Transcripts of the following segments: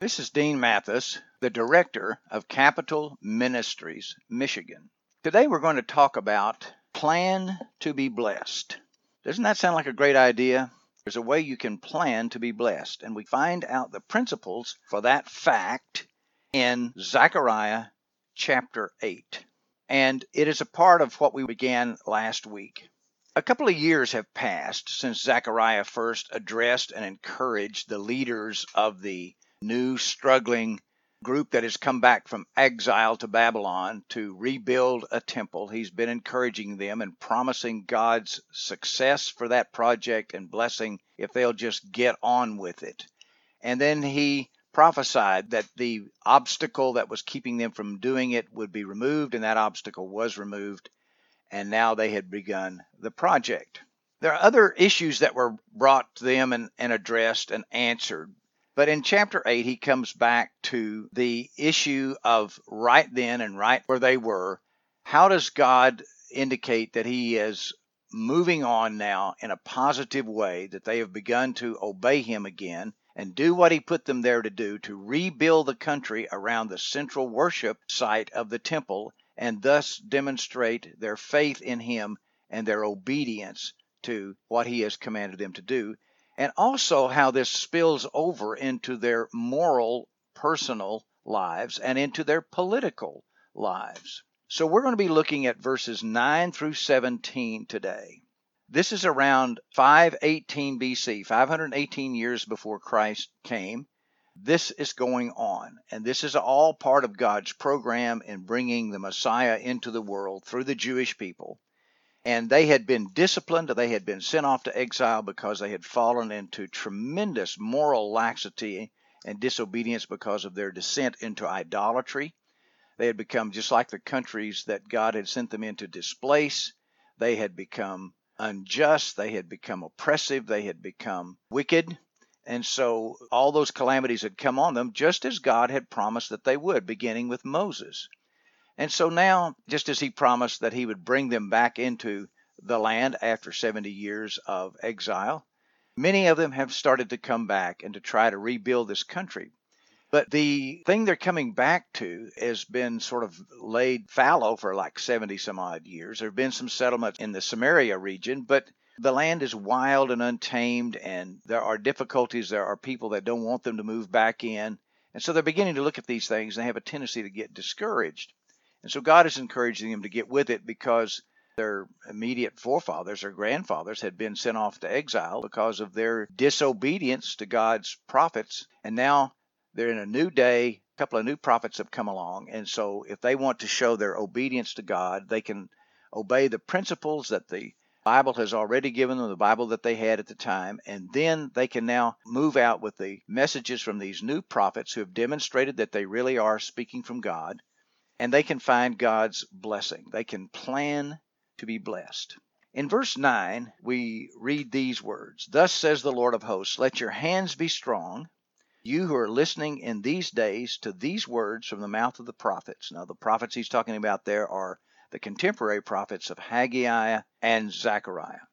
This is Dean Mathis, the director of Capitol Ministries, Michigan. Today we're going to talk about plan to be blessed. Doesn't that sound like a great idea? There's a way you can plan to be blessed, and we find out the principles for that fact in Zechariah chapter 8. And it is a part of what we began last week. A couple of years have passed since Zechariah first addressed and encouraged the leaders of the new struggling group that has come back from exile to Babylon to rebuild a temple. He's been encouraging them and promising God's success for that project and blessing if they'll just get on with it. And then he prophesied that the obstacle that was keeping them from doing it would be removed, and that obstacle was removed. And now they had begun the project. There are other issues that were brought to them and, and addressed and answered. But in chapter 8, he comes back to the issue of right then and right where they were. How does God indicate that he is moving on now in a positive way, that they have begun to obey him again and do what he put them there to do to rebuild the country around the central worship site of the temple and thus demonstrate their faith in him and their obedience to what he has commanded them to do and also how this spills over into their moral, personal lives and into their political lives. So we're going to be looking at verses 9 through 17 today. This is around 518 BC, 518 years before Christ came. This is going on, and this is all part of God's program in bringing the Messiah into the world through the Jewish people and they had been disciplined, they had been sent off to exile because they had fallen into tremendous moral laxity and disobedience because of their descent into idolatry. They had become just like the countries that God had sent them in to displace. They had become unjust, they had become oppressive, they had become wicked. And so all those calamities had come on them just as God had promised that they would, beginning with Moses. And so now, just as he promised that he would bring them back into the land after 70 years of exile, many of them have started to come back and to try to rebuild this country. But the thing they're coming back to has been sort of laid fallow for like 70 some odd years. There have been some settlements in the Samaria region, but the land is wild and untamed, and there are difficulties. There are people that don't want them to move back in. And so they're beginning to look at these things and they have a tendency to get discouraged. And so God is encouraging them to get with it because their immediate forefathers or grandfathers had been sent off to exile because of their disobedience to God's prophets. And now they're in a new day. A couple of new prophets have come along. And so if they want to show their obedience to God, they can obey the principles that the Bible has already given them, the Bible that they had at the time, and then they can now move out with the messages from these new prophets who have demonstrated that they really are speaking from God and they can find God's blessing. They can plan to be blessed. In verse 9, we read these words Thus says the Lord of hosts, let your hands be strong, you who are listening in these days to these words from the mouth of the prophets. Now, the prophets he's talking about there are the contemporary prophets of Haggai and Zechariah.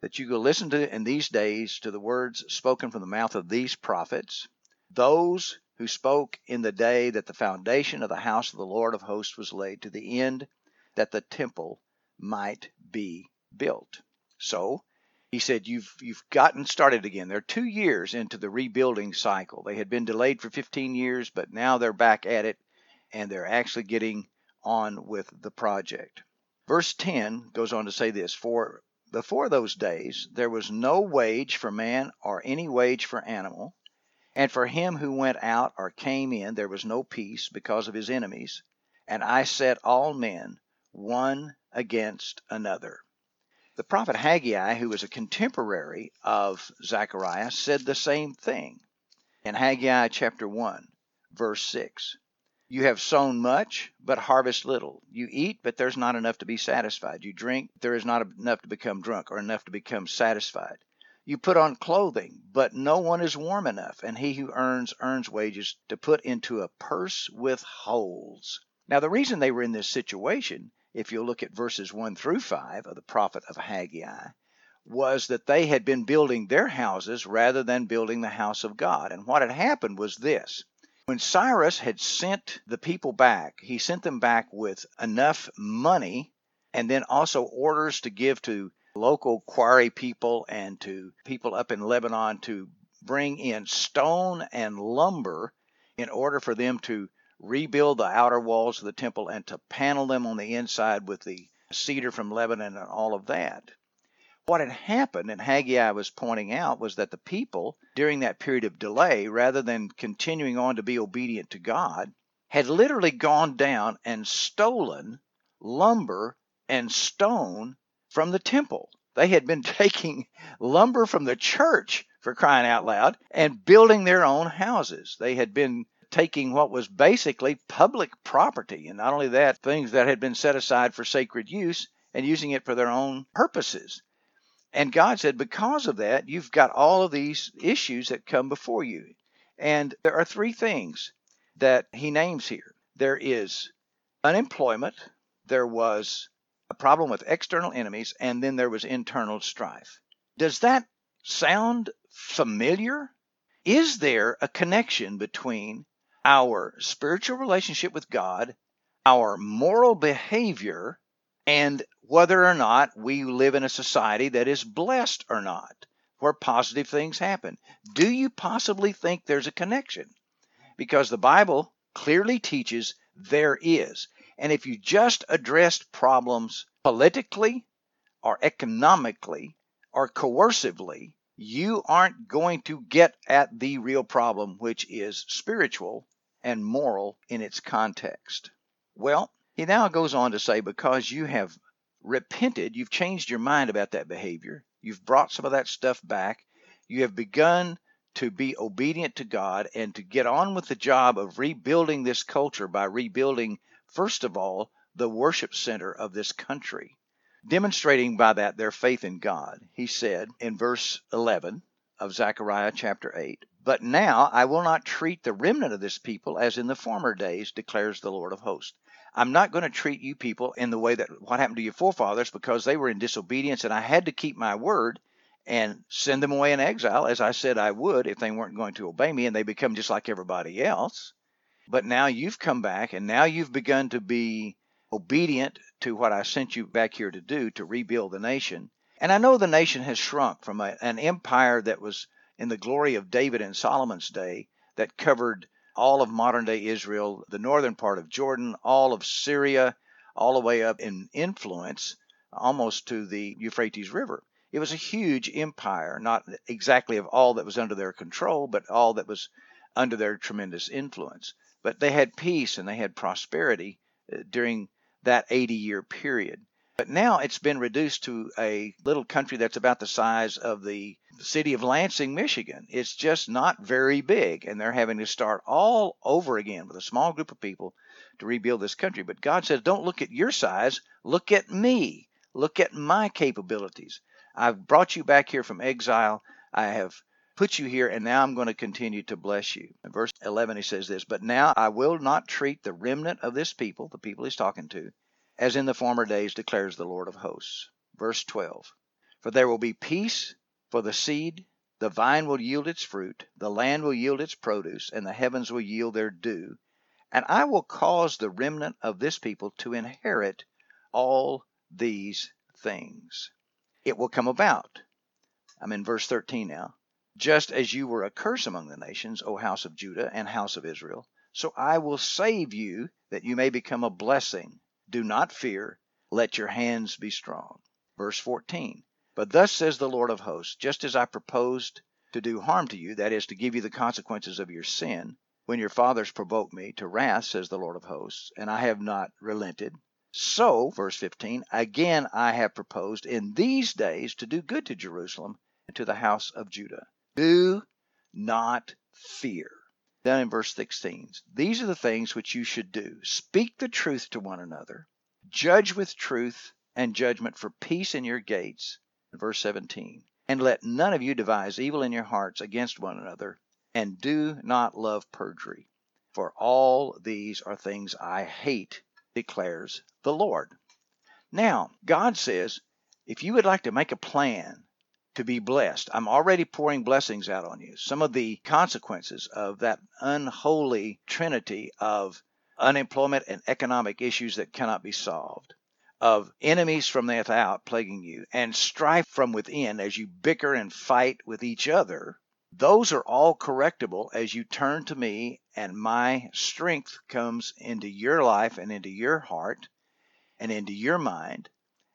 That you go listen to in these days to the words spoken from the mouth of these prophets, those who spoke in the day that the foundation of the house of the Lord of hosts was laid, to the end that the temple might be built. So he said, You've you've gotten started again. They're two years into the rebuilding cycle. They had been delayed for 15 years, but now they're back at it and they're actually getting on with the project. Verse 10 goes on to say this For before those days there was no wage for man or any wage for animal and for him who went out or came in, there was no peace because of his enemies. And I set all men one against another. The prophet Haggai, who was a contemporary of Zechariah, said the same thing in Haggai chapter 1, verse 6. You have sown much, but harvest little. You eat, but there's not enough to be satisfied. You drink, there is not enough to become drunk or enough to become satisfied. You put on clothing, but no one is warm enough, and he who earns, earns wages to put into a purse with holes. Now, the reason they were in this situation, if you'll look at verses 1 through 5 of the prophet of Haggai, was that they had been building their houses rather than building the house of God. And what had happened was this When Cyrus had sent the people back, he sent them back with enough money and then also orders to give to local quarry people and to people up in Lebanon to bring in stone and lumber in order for them to rebuild the outer walls of the temple and to panel them on the inside with the cedar from Lebanon and all of that. What had happened, and Haggai was pointing out, was that the people, during that period of delay, rather than continuing on to be obedient to God, had literally gone down and stolen lumber and stone from the temple. They had been taking lumber from the church, for crying out loud, and building their own houses. They had been taking what was basically public property, and not only that, things that had been set aside for sacred use and using it for their own purposes. And God said, because of that, you've got all of these issues that come before you. And there are three things that he names here there is unemployment, there was a problem with external enemies, and then there was internal strife. Does that sound familiar? Is there a connection between our spiritual relationship with God, our moral behavior, and whether or not we live in a society that is blessed or not, where positive things happen. Do you possibly think there's a connection? Because the Bible clearly teaches there is. And if you just addressed problems politically or economically or coercively, you aren't going to get at the real problem, which is spiritual and moral in its context. Well, he now goes on to say, because you have repented, you've changed your mind about that behavior, you've brought some of that stuff back, you have begun to be obedient to God and to get on with the job of rebuilding this culture by rebuilding, first of all, the worship center of this country, demonstrating by that their faith in God. He said in verse 11 of Zechariah chapter 8, But now I will not treat the remnant of this people as in the former days, declares the Lord of hosts. I'm not going to treat you people in the way that what happened to your forefathers because they were in disobedience and I had to keep my word and send them away in exile as I said I would if they weren't going to obey me and they become just like everybody else. But now you've come back and now you've begun to be obedient to what I sent you back here to do to rebuild the nation. And I know the nation has shrunk from a, an empire that was in the glory of David and Solomon's day that covered all of modern day Israel, the northern part of Jordan, all of Syria, all the way up in influence almost to the Euphrates River. It was a huge empire, not exactly of all that was under their control, but all that was under their tremendous influence. But they had peace and they had prosperity uh, during that 80 year period. But now it's been reduced to a little country that's about the size of the city of Lansing, Michigan. It's just not very big, and they're having to start all over again with a small group of people to rebuild this country. But God says, don't look at your size, look at me, look at my capabilities. I've brought you back here from exile. I have put you here, and now I'm going to continue to bless you. In verse 11, he says this But now I will not treat the remnant of this people, the people he's talking to, as in the former days, declares the Lord of hosts. Verse 12 For there will be peace for the seed, the vine will yield its fruit, the land will yield its produce, and the heavens will yield their dew. And I will cause the remnant of this people to inherit all these things. It will come about. I'm in verse 13 now. Just as you were a curse among the nations, O house of Judah and house of Israel, so I will save you that you may become a blessing. Do not fear, let your hands be strong. Verse 14 But thus says the Lord of hosts, just as I proposed to do harm to you, that is, to give you the consequences of your sin, when your fathers provoked me to wrath, says the Lord of hosts, and I have not relented. So, verse 15, again I have proposed in these days to do good to Jerusalem and to the house of Judah. Do not fear. Then in verse 16, these are the things which you should do. Speak the truth to one another, judge with truth and judgment for peace in your gates. Verse 17, and let none of you devise evil in your hearts against one another, and do not love perjury. For all these are things I hate, declares the Lord. Now, God says, if you would like to make a plan to be blessed. I'm already pouring blessings out on you. Some of the consequences of that unholy trinity of unemployment and economic issues that cannot be solved, of enemies from without plaguing you, and strife from within as you bicker and fight with each other, those are all correctable as you turn to me and my strength comes into your life and into your heart and into your mind.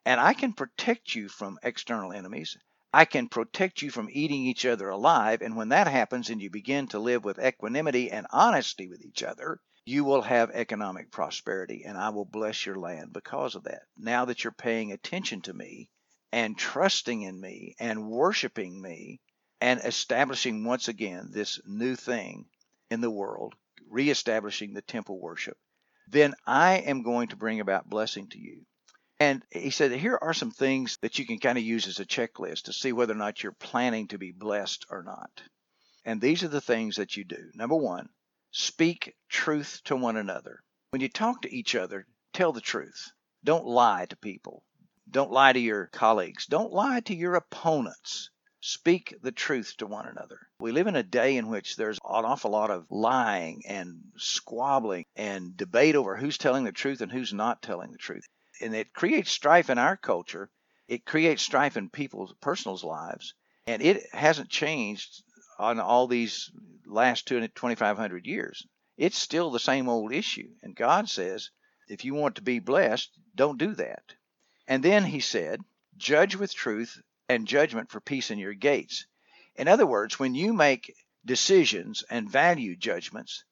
And I can protect you from external enemies I can protect you from eating each other alive. And when that happens and you begin to live with equanimity and honesty with each other, you will have economic prosperity and I will bless your land because of that. Now that you're paying attention to me and trusting in me and worshiping me and establishing once again this new thing in the world, reestablishing the temple worship, then I am going to bring about blessing to you. And he said, here are some things that you can kind of use as a checklist to see whether or not you're planning to be blessed or not. And these are the things that you do. Number one, speak truth to one another. When you talk to each other, tell the truth. Don't lie to people. Don't lie to your colleagues. Don't lie to your opponents. Speak the truth to one another. We live in a day in which there's an awful lot of lying and squabbling and debate over who's telling the truth and who's not telling the truth and it creates strife in our culture. It creates strife in people's personal lives, and it hasn't changed on all these last 2,500 years. It's still the same old issue. And God says, if you want to be blessed, don't do that. And then he said, judge with truth and judgment for peace in your gates. In other words, when you make decisions and value judgments,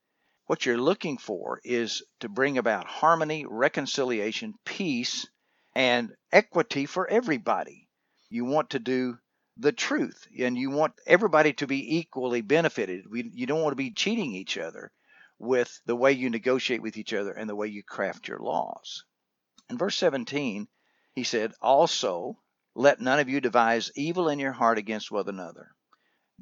what you're looking for is to bring about harmony, reconciliation, peace, and equity for everybody. You want to do the truth and you want everybody to be equally benefited. We, you don't want to be cheating each other with the way you negotiate with each other and the way you craft your laws. In verse 17, he said, Also, let none of you devise evil in your heart against one another.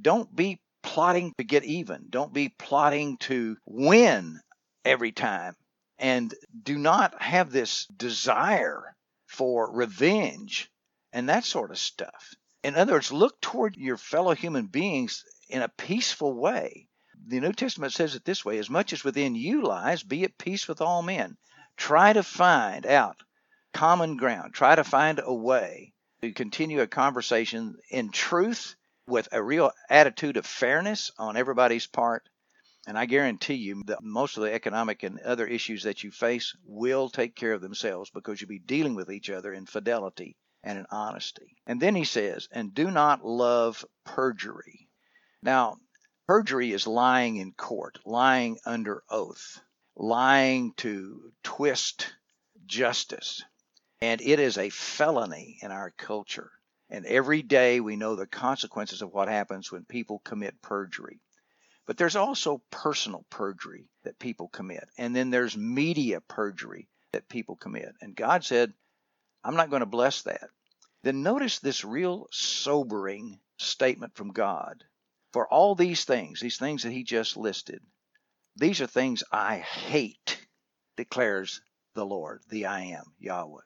Don't be plotting to get even. Don't be plotting to win every time. And do not have this desire for revenge and that sort of stuff. In other words, look toward your fellow human beings in a peaceful way. The New Testament says it this way as much as within you lies, be at peace with all men. Try to find out common ground. Try to find a way to continue a conversation in truth with a real attitude of fairness on everybody's part. And I guarantee you that most of the economic and other issues that you face will take care of themselves because you'll be dealing with each other in fidelity and in honesty. And then he says, and do not love perjury. Now, perjury is lying in court, lying under oath, lying to twist justice. And it is a felony in our culture. And every day we know the consequences of what happens when people commit perjury. But there's also personal perjury that people commit. And then there's media perjury that people commit. And God said, I'm not going to bless that. Then notice this real sobering statement from God. For all these things, these things that he just listed, these are things I hate, declares the Lord, the I am, Yahweh.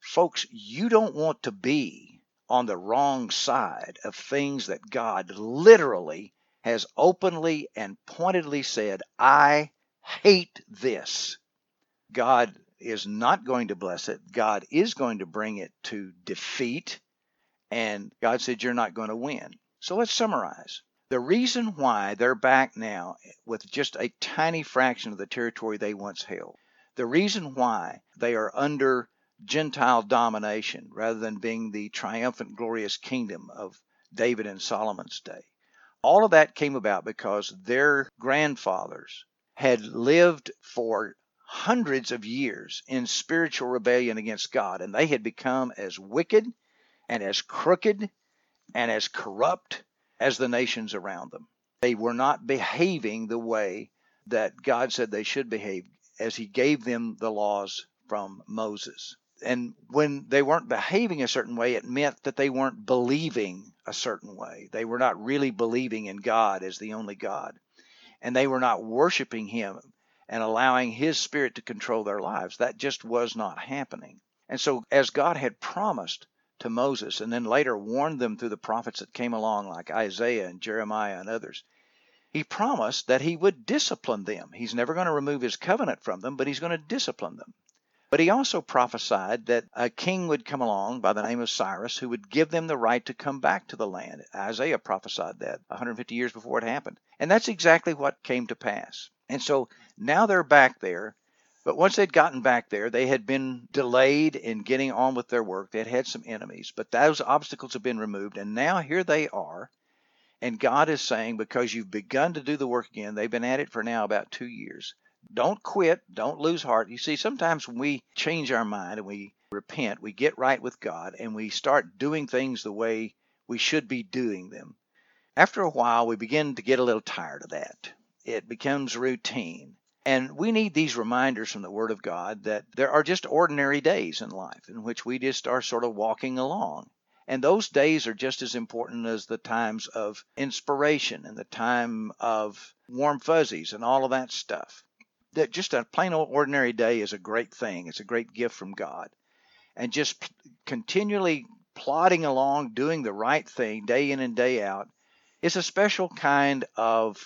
Folks, you don't want to be on the wrong side of things that God literally has openly and pointedly said, I hate this. God is not going to bless it. God is going to bring it to defeat. And God said, You're not going to win. So let's summarize. The reason why they're back now with just a tiny fraction of the territory they once held, the reason why they are under Gentile domination rather than being the triumphant, glorious kingdom of David and Solomon's day. All of that came about because their grandfathers had lived for hundreds of years in spiritual rebellion against God, and they had become as wicked and as crooked and as corrupt as the nations around them. They were not behaving the way that God said they should behave as He gave them the laws from Moses and when they weren't behaving a certain way, it meant that they weren't believing a certain way. They were not really believing in God as the only God. And they were not worshiping Him and allowing His Spirit to control their lives. That just was not happening. And so, as God had promised to Moses and then later warned them through the prophets that came along, like Isaiah and Jeremiah and others, he promised that he would discipline them. He's never going to remove his covenant from them, but he's going to discipline them. But he also prophesied that a king would come along by the name of Cyrus who would give them the right to come back to the land. Isaiah prophesied that 150 years before it happened. And that's exactly what came to pass. And so now they're back there. But once they'd gotten back there, they had been delayed in getting on with their work. They had had some enemies, but those obstacles have been removed. And now here they are. And God is saying, because you've begun to do the work again, they've been at it for now about two years. Don't quit. Don't lose heart. You see, sometimes when we change our mind and we repent, we get right with God, and we start doing things the way we should be doing them. After a while, we begin to get a little tired of that. It becomes routine. And we need these reminders from the Word of God that there are just ordinary days in life in which we just are sort of walking along. And those days are just as important as the times of inspiration and the time of warm fuzzies and all of that stuff that just a plain old ordinary day is a great thing. It's a great gift from God. And just p- continually plodding along, doing the right thing day in and day out is a special kind of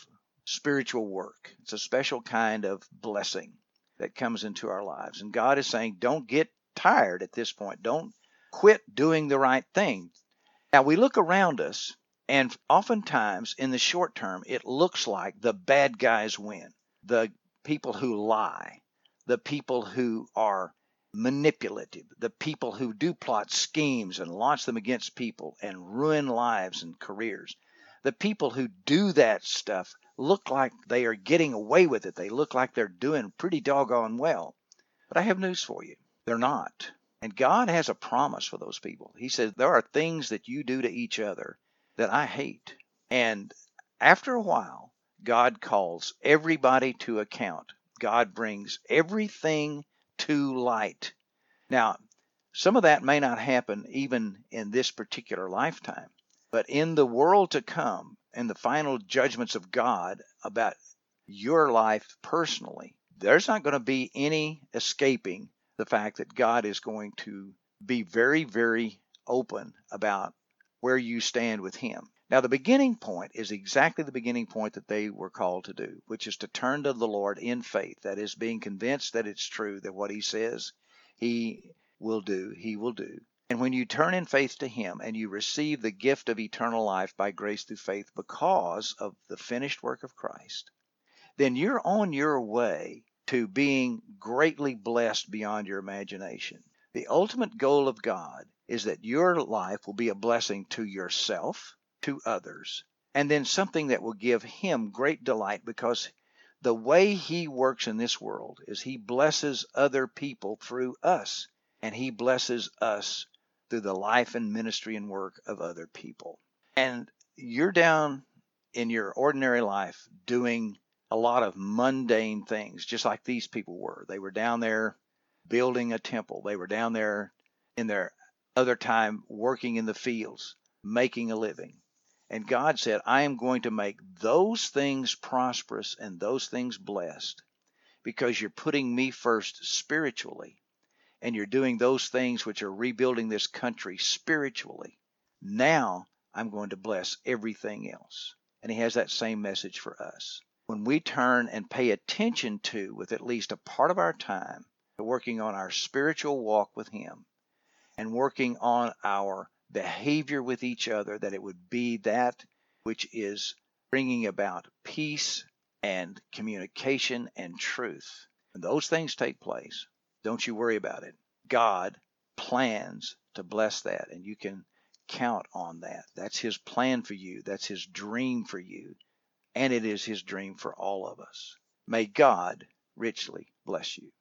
spiritual work. It's a special kind of blessing that comes into our lives. And God is saying, don't get tired at this point. Don't quit doing the right thing. Now, we look around us, and oftentimes in the short term, it looks like the bad guys win. The people who lie, the people who are manipulative, the people who do plot schemes and launch them against people and ruin lives and careers. The people who do that stuff look like they are getting away with it. They look like they're doing pretty doggone well. But I have news for you. They're not. And God has a promise for those people. He says, There are things that you do to each other that I hate. And after a while, God calls everybody to account. God brings everything to light. Now, some of that may not happen even in this particular lifetime, but in the world to come, in the final judgments of God about your life personally, there's not going to be any escaping the fact that God is going to be very, very open about where you stand with Him. Now, the beginning point is exactly the beginning point that they were called to do, which is to turn to the Lord in faith. That is, being convinced that it's true, that what He says He will do, He will do. And when you turn in faith to Him and you receive the gift of eternal life by grace through faith because of the finished work of Christ, then you're on your way to being greatly blessed beyond your imagination. The ultimate goal of God is that your life will be a blessing to yourself to others. And then something that will give him great delight because the way he works in this world is he blesses other people through us, and he blesses us through the life and ministry and work of other people. And you're down in your ordinary life doing a lot of mundane things, just like these people were. They were down there building a temple, they were down there in their other time working in the fields, making a living. And God said, I am going to make those things prosperous and those things blessed because you're putting me first spiritually and you're doing those things which are rebuilding this country spiritually. Now I'm going to bless everything else. And He has that same message for us. When we turn and pay attention to, with at least a part of our time, working on our spiritual walk with Him and working on our behavior with each other, that it would be that which is bringing about peace and communication and truth. When those things take place, don't you worry about it. God plans to bless that, and you can count on that. That's His plan for you, that's His dream for you, and it is His dream for all of us. May God richly bless you.